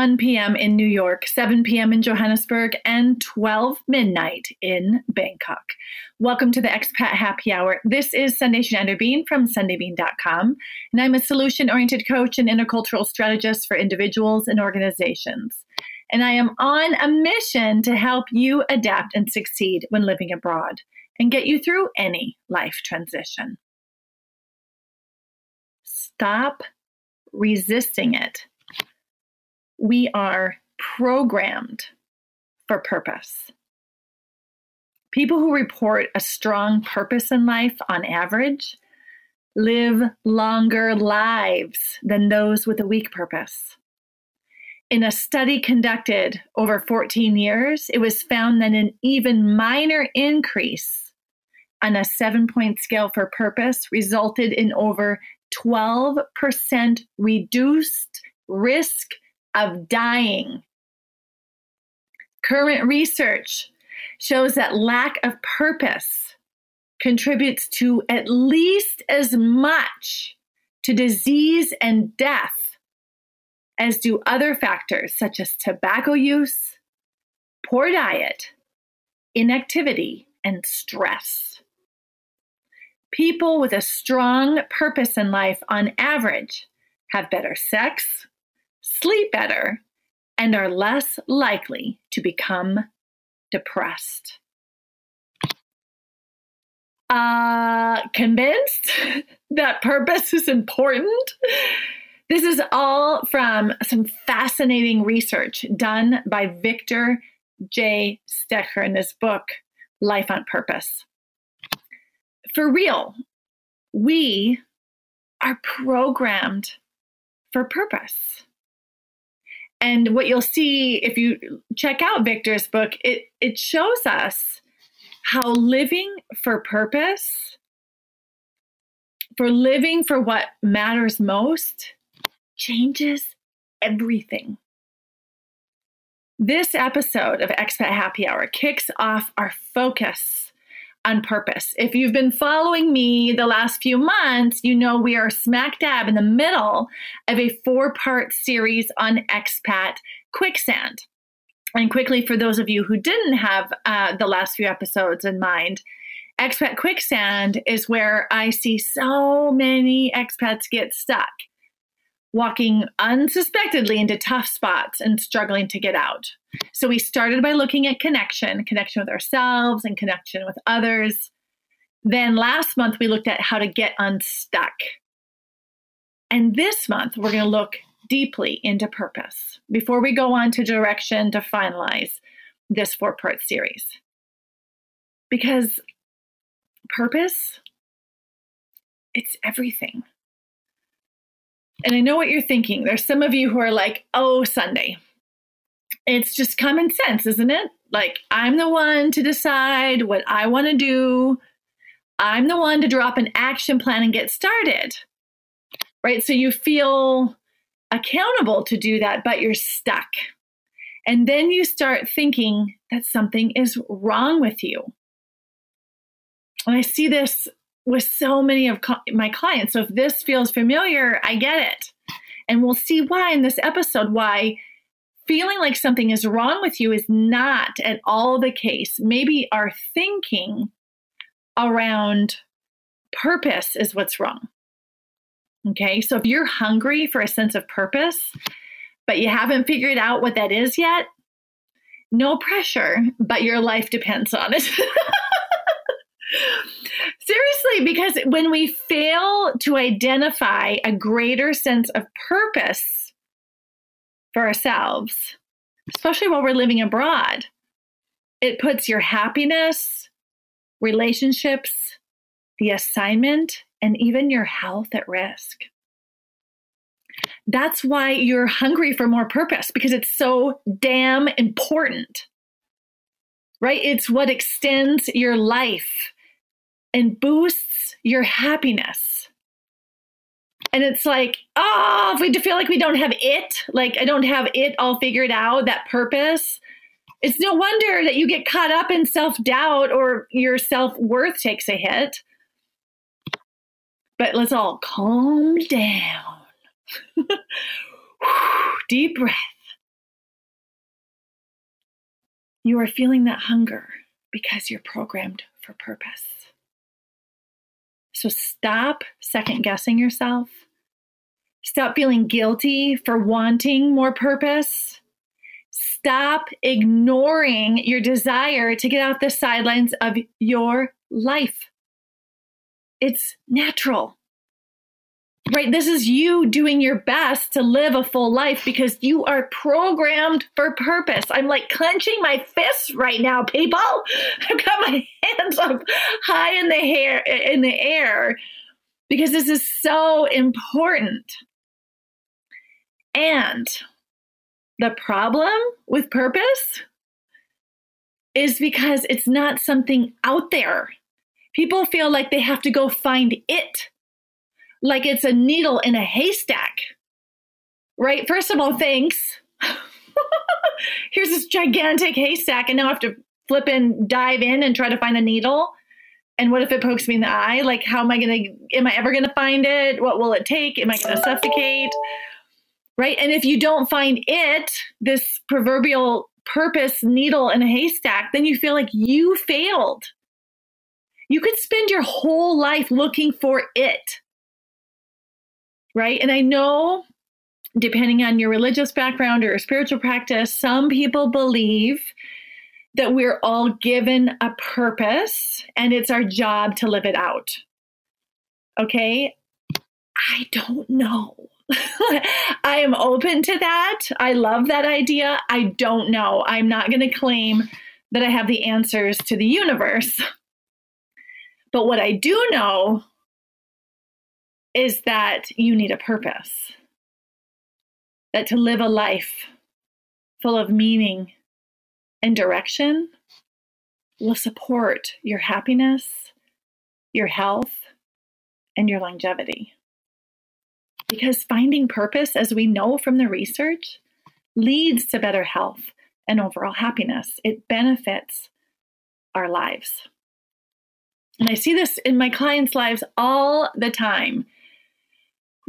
1 p.m. in New York, 7 p.m. in Johannesburg, and 12 midnight in Bangkok. Welcome to the Expat Happy Hour. This is Sundae Shannon Bean from SundayBean.com, and I'm a solution oriented coach and intercultural strategist for individuals and organizations. And I am on a mission to help you adapt and succeed when living abroad and get you through any life transition. Stop resisting it we are programmed for purpose. People who report a strong purpose in life on average live longer lives than those with a weak purpose. In a study conducted over 14 years, it was found that an even minor increase on a seven point scale for purpose resulted in over 12% reduced risk of dying. Current research shows that lack of purpose contributes to at least as much to disease and death as do other factors such as tobacco use, poor diet, inactivity, and stress. People with a strong purpose in life, on average, have better sex, sleep better, and are less likely to become depressed. Uh, convinced that purpose is important? This is all from some fascinating research done by Victor J. Strecher in his book, Life on Purpose. For real, we are programmed for purpose. And what you'll see if you check out Victor's book, it, it shows us how living for purpose, for living for what matters most, changes everything. This episode of Expat Happy Hour kicks off our focus on purpose. If you've been following me the last few months, you know we are smack dab in the middle of a four part series on expat quicksand. And quickly, for those of you who didn't have uh, the last few episodes in mind, expat quicksand is where I see so many expats get stuck walking unsuspectedly into tough spots and struggling to get out. So we started by looking at connection, connection with ourselves and connection with others. Then last month we looked at how to get unstuck. And this month we're going to look deeply into purpose before we go on to direction to finalize this four part series. Because purpose, it's everything. And I know what you're thinking. There's some of you who are like, oh, Sundae. It's just common sense, isn't it? Like, I'm the one to decide what I want to do. I'm the one to drop an action plan and get started. Right? So you feel accountable to do that, but you're stuck. And then you start thinking that something is wrong with you. And I see this with so many of my clients. So if this feels familiar, I get it. And we'll see why in this episode why feeling like something is wrong with you is not at all the case. Maybe our thinking around purpose is what's wrong. Okay, so if you're hungry for a sense of purpose, but you haven't figured out what that is yet, no pressure, but your life depends on it. Seriously, because when we fail to identify a greater sense of purpose for ourselves, especially while we're living abroad, it puts your happiness, relationships, the assignment, and even your health at risk. That's why you're hungry for more purpose because it's so damn important, right? It's what extends your life and boosts your happiness. And it's like, oh, if we feel like we don't have it, like I don't have it all figured out, that purpose, it's no wonder that you get caught up in self doubt or your self worth takes a hit. But let's all calm down. Deep breath. You are feeling that hunger because you're programmed for purpose. So stop second guessing yourself. Stop feeling guilty for wanting more purpose. Stop ignoring your desire to get off the sidelines of your life. It's natural right? This is you doing your best to live a full life because you are programmed for purpose. I'm like clenching my fists right now, people. I've got my hands up high in the hair in the air because this is so important. And the problem with purpose is because it's not something out there. People feel like they have to go find it like it's a needle in a haystack. Right? First of all, thanks. Here's this gigantic haystack, and now I have to flip and dive in and try to find a needle. And what if it pokes me in the eye? Like, how am I going to, am I ever going to find it? What will it take? Am I going to suffocate? Right. And if you don't find it, this proverbial purpose needle in a haystack, then you feel like you failed. You could spend your whole life looking for it right? And I know, depending on your religious background or spiritual practice, some people believe that we're all given a purpose and it's our job to live it out. Okay? I don't know. I am open to that. I love that idea. I don't know. I'm not going to claim that I have the answers to the universe. But what I do know is that you need a purpose. That to live a life full of meaning and direction will support your happiness, your health, and your longevity. Because finding purpose, as we know from the research, leads to better health and overall happiness. It benefits our lives. And I see this in my clients' lives all the time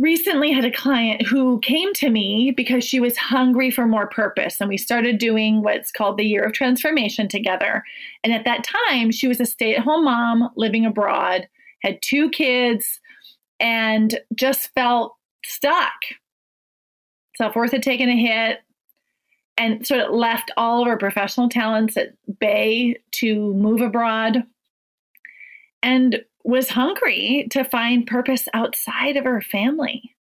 recently had a client who came to me because she was hungry for more purpose and we started doing what's called the year of transformation together. And at that time she was a stay-at-home mom living abroad had two kids and just felt stuck. Self-worth had taken a hit and sort of left all of her professional talents at bay to move abroad. And was hungry to find purpose outside of her family.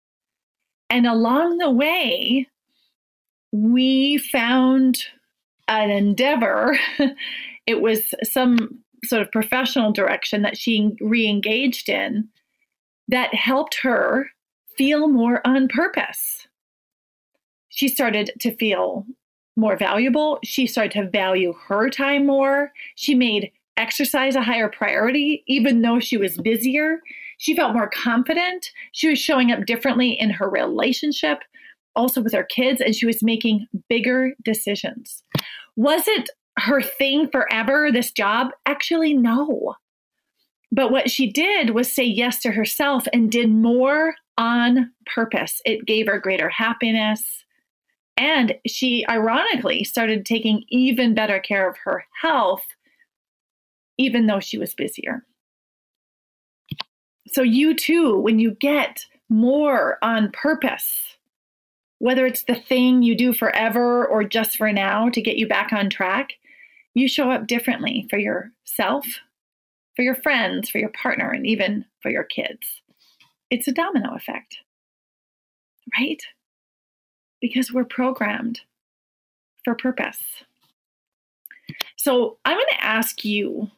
And along the way, we found an endeavor. it was some sort of professional direction that she re engaged in that helped her feel more on purpose. She started to feel more valuable. She started to value her time more. She made exercise a higher priority, even though she was busier. She felt more confident. She was showing up differently in her relationship, also with her kids, and she was making bigger decisions. Was it her thing forever, this job? Actually, no. But what she did was say yes to herself and did more on purpose. It gave her greater happiness. And she ironically started taking even better care of her health even though she was busier. So, you too, when you get more on purpose, whether it's the thing you do forever or just for now to get you back on track, you show up differently for yourself, for your friends, for your partner, and even for your kids. It's a domino effect, right? Because we're programmed for purpose. So I'm going to ask you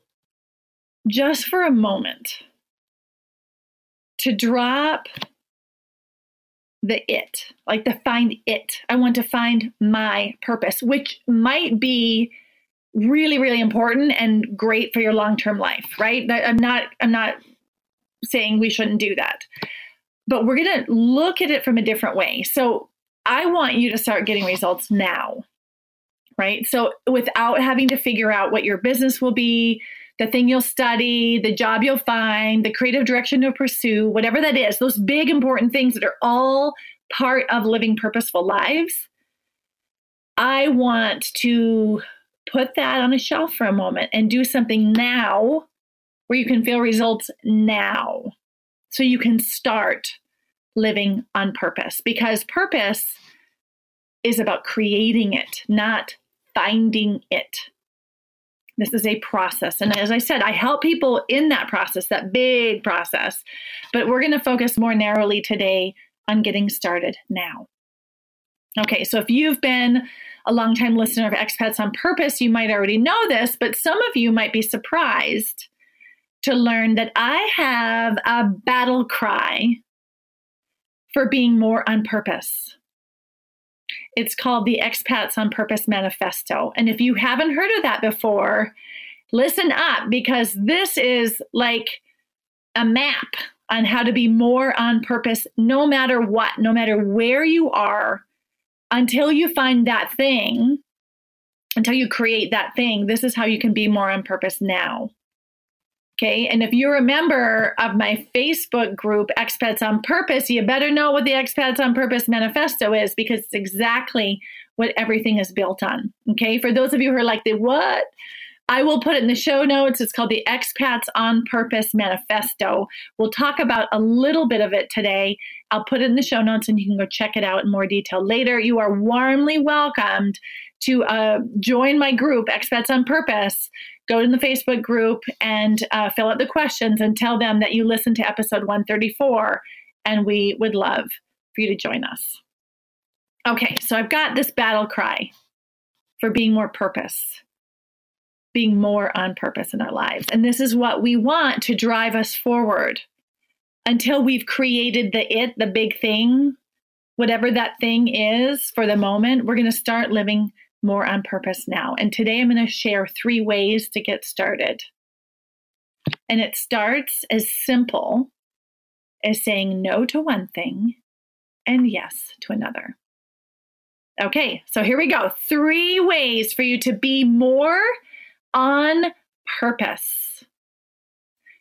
just for a moment to drop the it, like the find it. I want to find my purpose, which might be really really important and great for your long-term life, right? I'm not I'm not saying we shouldn't do that. But we're going to look at it from a different way. So, I want you to start getting results now. Right? So, without having to figure out what your business will be, the thing you'll study, the job you'll find, the creative direction you'll pursue, whatever that is, those big important things that are all part of living purposeful lives. I want to put that on a shelf for a moment and do something now where you can feel results now so you can start living on purpose because purpose is about creating it, not finding it. This is a process. And as I said, I help people in that process, that big process. But we're going to focus more narrowly today on getting started now. Okay, so if you've been a longtime listener of Expats on Purpose, you might already know this, but some of you might be surprised to learn that I have a battle cry for being more on purpose. It's called the Expats on Purpose Manifesto. And if you haven't heard of that before, listen up because this is like a map on how to be more on purpose no matter what, no matter where you are, until you find that thing, until you create that thing. This is how you can be more on purpose now. Okay. And if you're a member of my Facebook group, Expats on Purpose, you better know what the Expats on Purpose manifesto is because it's exactly what everything is built on. Okay. For those of you who are like, the what? I will put it in the show notes. It's called the Expats on Purpose Manifesto. We'll talk about a little bit of it today. I'll put it in the show notes and you can go check it out in more detail later. You are warmly welcomed to uh, join my group, Expats on Purpose go to the Facebook group and uh, fill out the questions and tell them that you listened to episode 134, and we would love for you to join us. Okay, so I've got this battle cry for being more purpose, being more on purpose in our lives. And this is what we want to drive us forward until we've created the it, the big thing, whatever that thing is for the moment. We're going to start living more on purpose now. And today I'm going to share three ways to get started. And it starts as simple as saying no to one thing and yes to another. Okay, so here we go. Three ways for you to be more on purpose.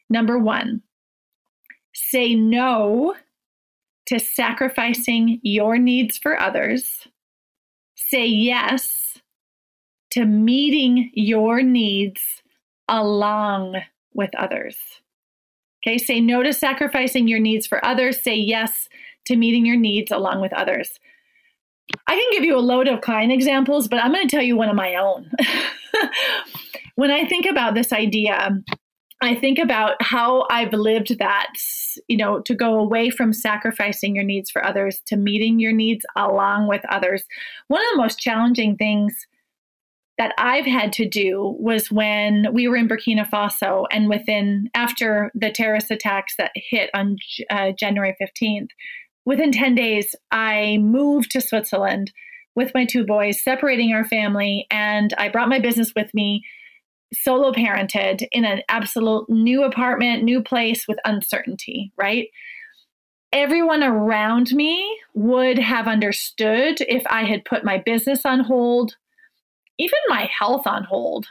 Number one, say no to sacrificing your needs for others. Say yes to meeting your needs along with others. Okay, say no to sacrificing your needs for others. Say yes to meeting your needs along with others. I can give you a load of client examples, but I'm going to tell you one of my own. when I think about this idea, I think about how I've lived that, you know, to go away from sacrificing your needs for others to meeting your needs along with others. One of the most challenging things that I've had to do was when we were in Burkina Faso and within after the terrorist attacks that hit on uh, January 15th, within 10 days, I moved to Switzerland with my two boys, separating our family, and I brought my business with me, solo parented in an absolute new apartment, new place with uncertainty, right? Everyone around me would have understood if I had put my business on hold, even my health on hold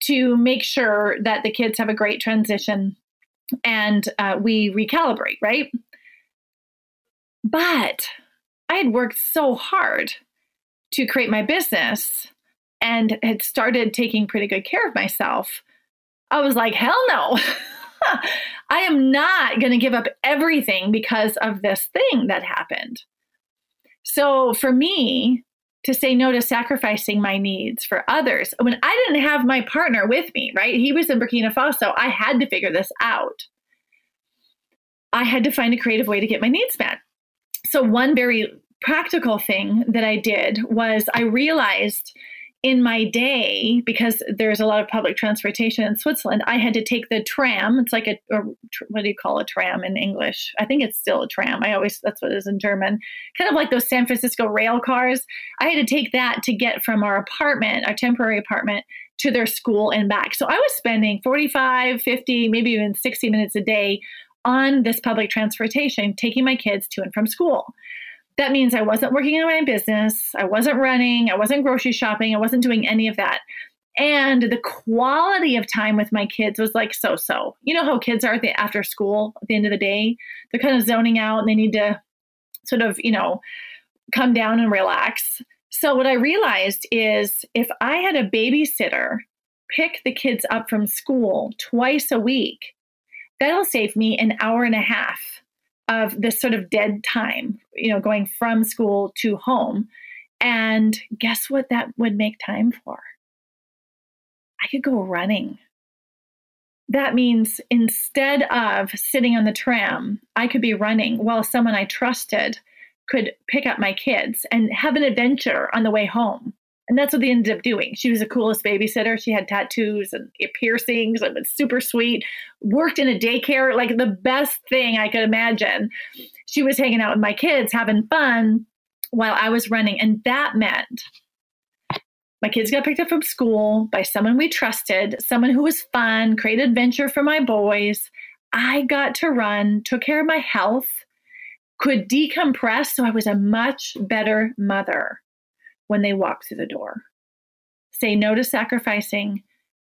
to make sure that the kids have a great transition and uh, we recalibrate, right? But I had worked so hard to create my business and had started taking pretty good care of myself. I was like, hell no. I am not going to give up everything because of this thing that happened. So for me, to say no to sacrificing my needs for others. When I didn't have my partner with me, right? He was in Burkina Faso. I had to figure this out. I had to find a creative way to get my needs met. So, one very practical thing that I did was I realized in my day, because there's a lot of public transportation in Switzerland, I had to take the tram. It's like a, a, what do you call a tram in English? I think it's still a tram. I always, that's what it is in German. Kind of like those San Francisco rail cars. I had to take that to get from our apartment, our temporary apartment, to their school and back. So I was spending 45, 50, maybe even 60 minutes a day on this public transportation, taking my kids to and from school that means I wasn't working in my business, I wasn't running, I wasn't grocery shopping, I wasn't doing any of that. And the quality of time with my kids was like so so. You know how kids are at the after school at the end of the day? They're kind of zoning out and they need to sort of, you know, come down and relax. So, what I realized is if I had a babysitter pick the kids up from school twice a week, that'll save me an hour and a half of this sort of dead time, you know, going from school to home. And guess what that would make time for? I could go running. That means instead of sitting on the tram, I could be running while someone I trusted could pick up my kids and have an adventure on the way home. And that's what they ended up doing. She was the coolest babysitter. She had tattoos and piercings and was super sweet. Worked in a daycare, like the best thing I could imagine. She was hanging out with my kids, having fun while I was running. And that meant my kids got picked up from school by someone we trusted, someone who was fun, created adventure for my boys. I got to run, took care of my health, could decompress. So I was a much better mother when they walk through the door. Say no to sacrificing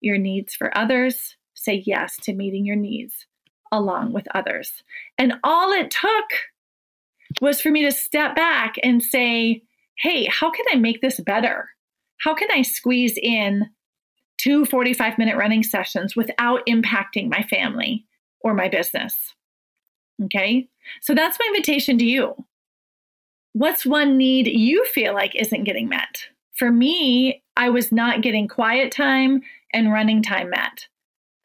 your needs for others. Say yes to meeting your needs along with others. And all it took was for me to step back and say, hey, how can I make this better? How can I squeeze in two 45 minute running sessions without impacting my family or my business? Okay. So that's my invitation to you. What's one need you feel like isn't getting met? For me, I was not getting quiet time and running time met.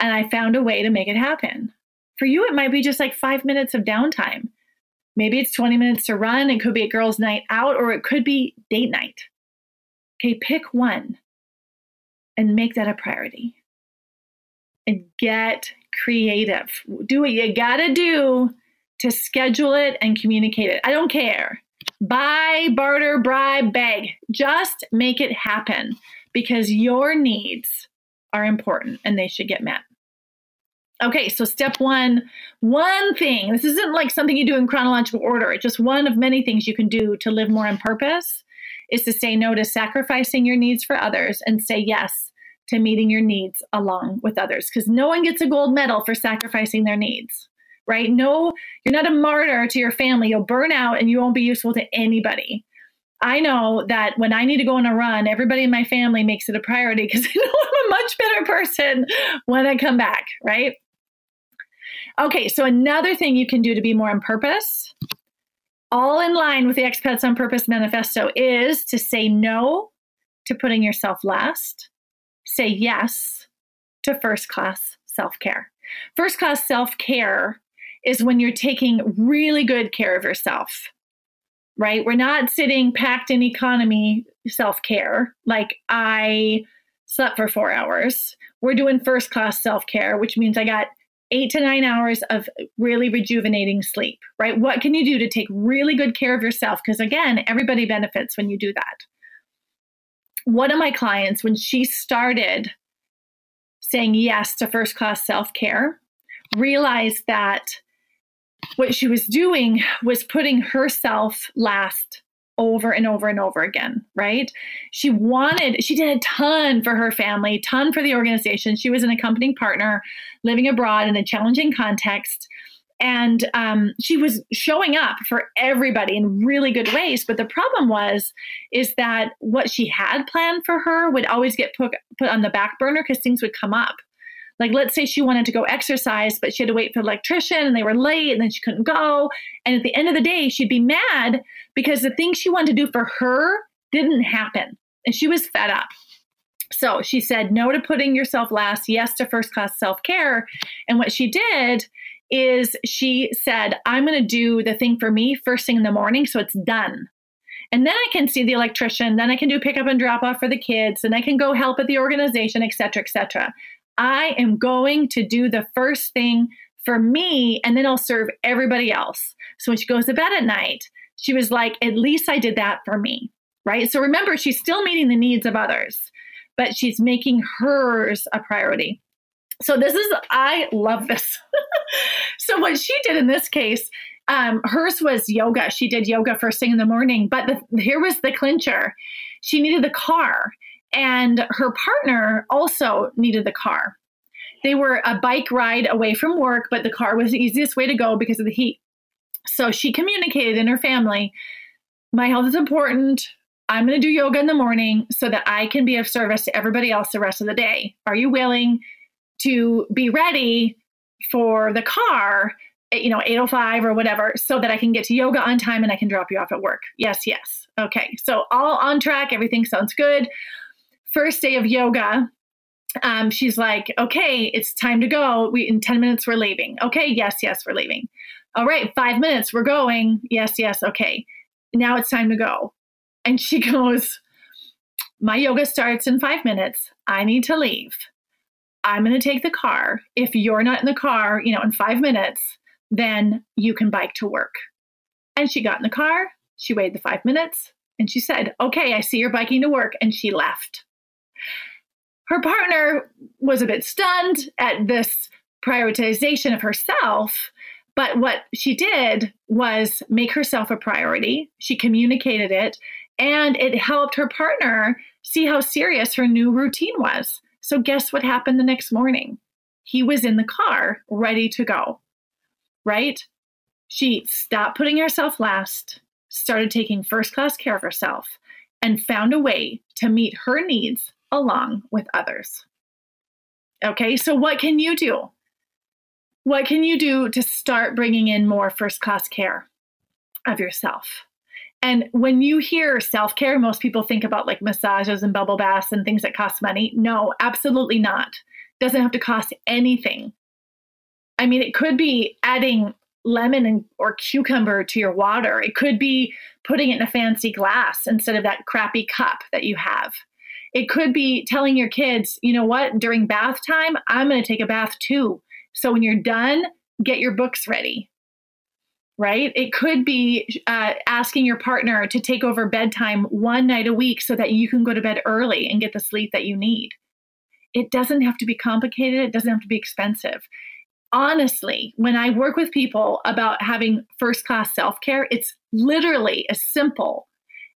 And I found a way to make it happen. For you, it might be just like five minutes of downtime. Maybe it's 20 minutes to run. It could be a girl's night out, or it could be date night. Okay, pick one and make that a priority. And get creative. Do what you gotta do to schedule it and communicate it. I don't care. Buy, barter, bribe, beg. Just make it happen because your needs are important and they should get met. Okay, so step one, one thing. This isn't like something you do in chronological order. It's just one of many things you can do to live more in purpose is to say no to sacrificing your needs for others and say yes to meeting your needs along with others because no one gets a gold medal for sacrificing their needs right? No, you're not a martyr to your family. You'll burn out and you won't be useful to anybody. I know that when I need to go on a run, everybody in my family makes it a priority because I know I'm a much better person when I come back, right? Okay, so another thing you can do to be more on purpose, all in line with the Expats on Purpose manifesto, is to say no to putting yourself last, say yes to first class self care. First class self care is when you're taking really good care of yourself, right? We're not sitting packed in economy self care, like I slept for four hours. We're doing first class self care, which means I got eight to nine hours of really rejuvenating sleep, right? What can you do to take really good care of yourself? Because again, everybody benefits when you do that. One of my clients, when she started saying yes to first class self care, realized that what she was doing was putting herself last over and over and over again, right? She wanted, she did a ton for her family, ton for the organization. She was an accompanying partner living abroad in a challenging context. And um, she was showing up for everybody in really good ways. But the problem was, is that what she had planned for her would always get put, put on the back burner because things would come up. Like, let's say she wanted to go exercise, but she had to wait for the electrician and they were late and then she couldn't go. And at the end of the day, she'd be mad because the thing she wanted to do for her didn't happen. And she was fed up. So she said no to putting yourself last, yes to first class self care. And what she did is she said, I'm going to do the thing for me first thing in the morning so it's done. And then I can see the electrician, then I can do pickup and drop off for the kids, and I can go help at the organization, et cetera, et cetera. I am going to do the first thing for me and then I'll serve everybody else. So when she goes to bed at night, she was like, at least I did that for me. Right. So remember, she's still meeting the needs of others, but she's making hers a priority. So this is, I love this. so what she did in this case, um, hers was yoga. She did yoga first thing in the morning, but the, here was the clincher. She needed the car. And her partner also needed the car. They were a bike ride away from work, but the car was the easiest way to go because of the heat. So she communicated in her family my health is important. I'm going to do yoga in the morning so that I can be of service to everybody else the rest of the day. Are you willing to be ready for the car, you know, 805 or whatever, so that I can get to yoga on time and I can drop you off at work? Yes, yes. Okay. So all on track. Everything sounds good. First day of yoga, um, she's like, okay, it's time to go. We in 10 minutes we're leaving. Okay, yes, yes, we're leaving. All right, five minutes, we're going. Yes, yes, okay. Now it's time to go. And she goes, My yoga starts in five minutes. I need to leave. I'm going to take the car. If you're not in the car, you know, in five minutes, then you can bike to work. And she got in the car. She waited the five minutes and she said, Okay, I see you're biking to work. And she left. Her partner was a bit stunned at this prioritization of herself. But what she did was make herself a priority. She communicated it, and it helped her partner see how serious her new routine was. So, guess what happened the next morning? He was in the car, ready to go, right? She stopped putting herself last, started taking first class care of herself, and found a way to meet her needs along with others. Okay, so what can you do? What can you do to start bringing in more first class care of yourself? And when you hear self care, most people think about like massages and bubble baths and things that cost money. No, absolutely not. Doesn't have to cost anything. I mean, it could be adding lemon and, or cucumber to your water. It could be putting it in a fancy glass instead of that crappy cup that you have. It could be telling your kids, you know what, during bath time, I'm going to take a bath too. So when you're done, get your books ready. Right? It could be uh, asking your partner to take over bedtime one night a week so that you can go to bed early and get the sleep that you need. It doesn't have to be complicated, it doesn't have to be expensive. Honestly, when I work with people about having first class self care, it's literally as simple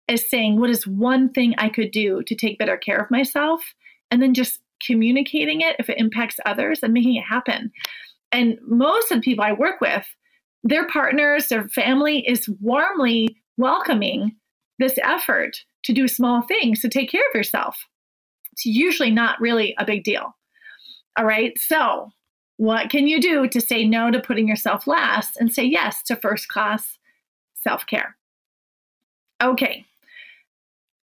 as saying, What is one thing I could do to take better care of myself? And then just communicating it if it impacts others and making it happen. And most of the people I work with, their partners, their family is warmly welcoming this effort to do small things to take care of yourself. It's usually not really a big deal. All right. So, what can you do to say no to putting yourself last and say yes to first class self care? Okay.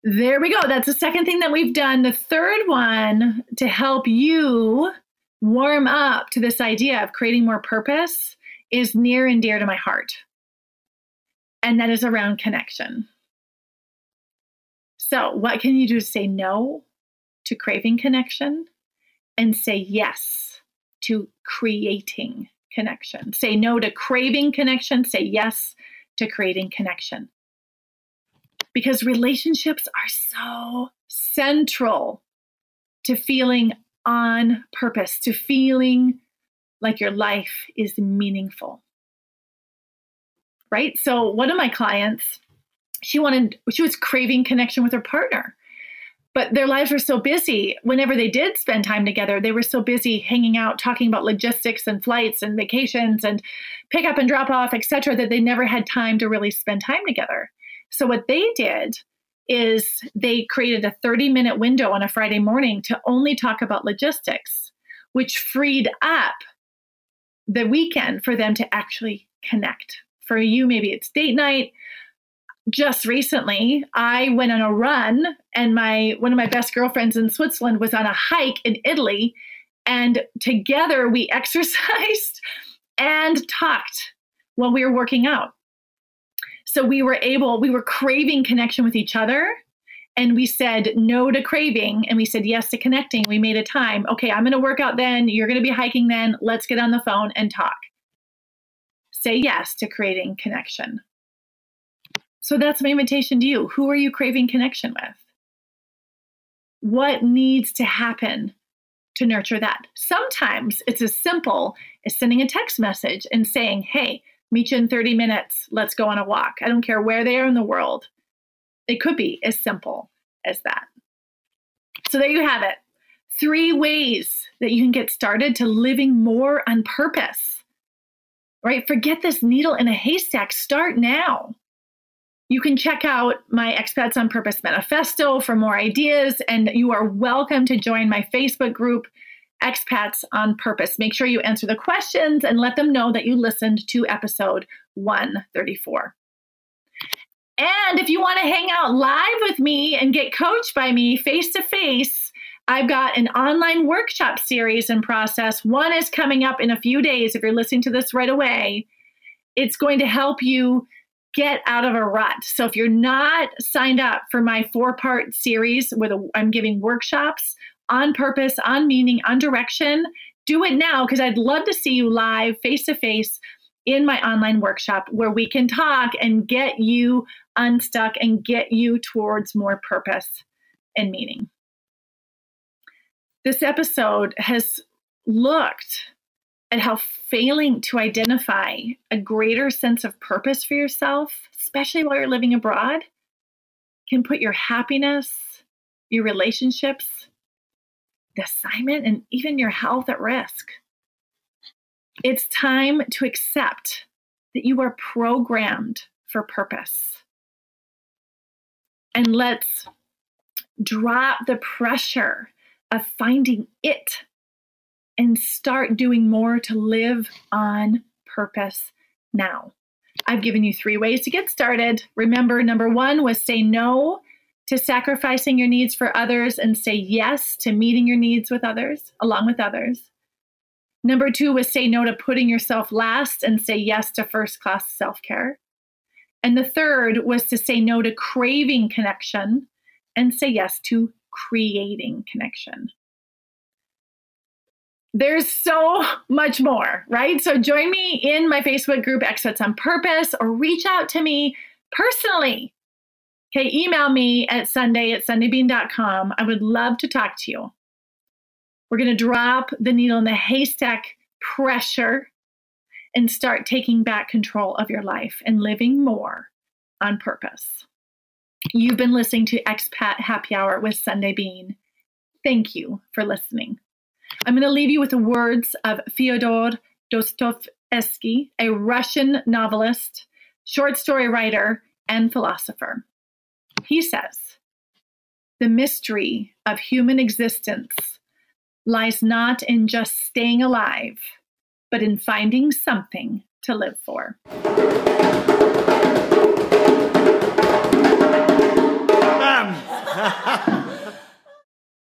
There we go. That's the second thing that we've done. The third one to help you warm up to this idea of creating more purpose is near and dear to my heart. And that is around connection. So, what can you do to say no to craving connection and say yes to creating connection? Say no to craving connection, say yes to creating connection because relationships are so central to feeling on purpose, to feeling like your life is meaningful. Right? So, one of my clients, she wanted, she was craving connection with her partner, but their lives were so busy. Whenever they did spend time together, they were so busy hanging out, talking about logistics and flights and vacations and pick up and drop off, etc., that they never had time to really spend time together. So, what they did is they created a 30 minute window on a Friday morning to only talk about logistics, which freed up the weekend for them to actually connect. For you, maybe it's date night. Just recently, I went on a run, and my one of my best girlfriends in Switzerland was on a hike in Italy, and together we exercised and talked while we were working out. So we were able, we were craving connection with each other. And we said no to craving and we said yes to connecting. We made a time. Okay, I'm going to work out then. You're going to be hiking then. Let's get on the phone and talk. Say yes to creating connection. So that's my invitation to you. Who are you craving connection with? What needs to happen to nurture that? Sometimes it's as simple as sending a text message and saying, Hey, meet you in 30 minutes. Let's go on a walk. I don't care where they are in the world. It could be as simple as that. So there you have it. Three ways that you can get started to living more on purpose. Right? Forget this needle in a haystack. Start now. You can check out my Expats on Purpose manifesto for more ideas, and you are welcome to join my Facebook group, Expats on Purpose. Make sure you answer the questions and let them know that you listened to episode 134. And if you want to hang out live with me and get coached by me face to face, I've got an online workshop series in process. One is coming up in a few days if you're listening to this right away. It's going to help you get out of a rut. So if you're not signed up for my four part series where I'm giving workshops on purpose, on meaning, on direction, do it now because I'd love to see you live face to face in my online workshop where we can talk and get you unstuck and get you towards more purpose and meaning. This episode has looked at how failing to identify a greater sense of purpose for yourself, especially while you're living abroad, can put your happiness, your relationships, the assignment, and even your health at risk. It's time to accept that you are programmed for purpose. And let's drop the pressure of finding it and start doing more to live on purpose now. I've given you three ways to get started. Remember, number one was say no to sacrificing your needs for others and say yes to meeting your needs with others, along with others. Number two was say no to putting yourself last and say yes to first class self care. And the third was to say no to craving connection and say yes to creating connection. There's so much more, right? So join me in my Facebook group, Expats on Purpose, or reach out to me personally. Okay, email me at sunday at sundaybean.com. I would love to talk to you. We're going to drop the needle in the haystack pressure and start taking back control of your life and living more on purpose. You've been listening to Expat Happy Hour with Sundae Bean. Thank you for listening. I'm going to leave you with the words of Fyodor Dostoevsky, a Russian novelist, short story writer, and philosopher. He says, The mystery of human existence lies not in just staying alive, but in finding something to live for.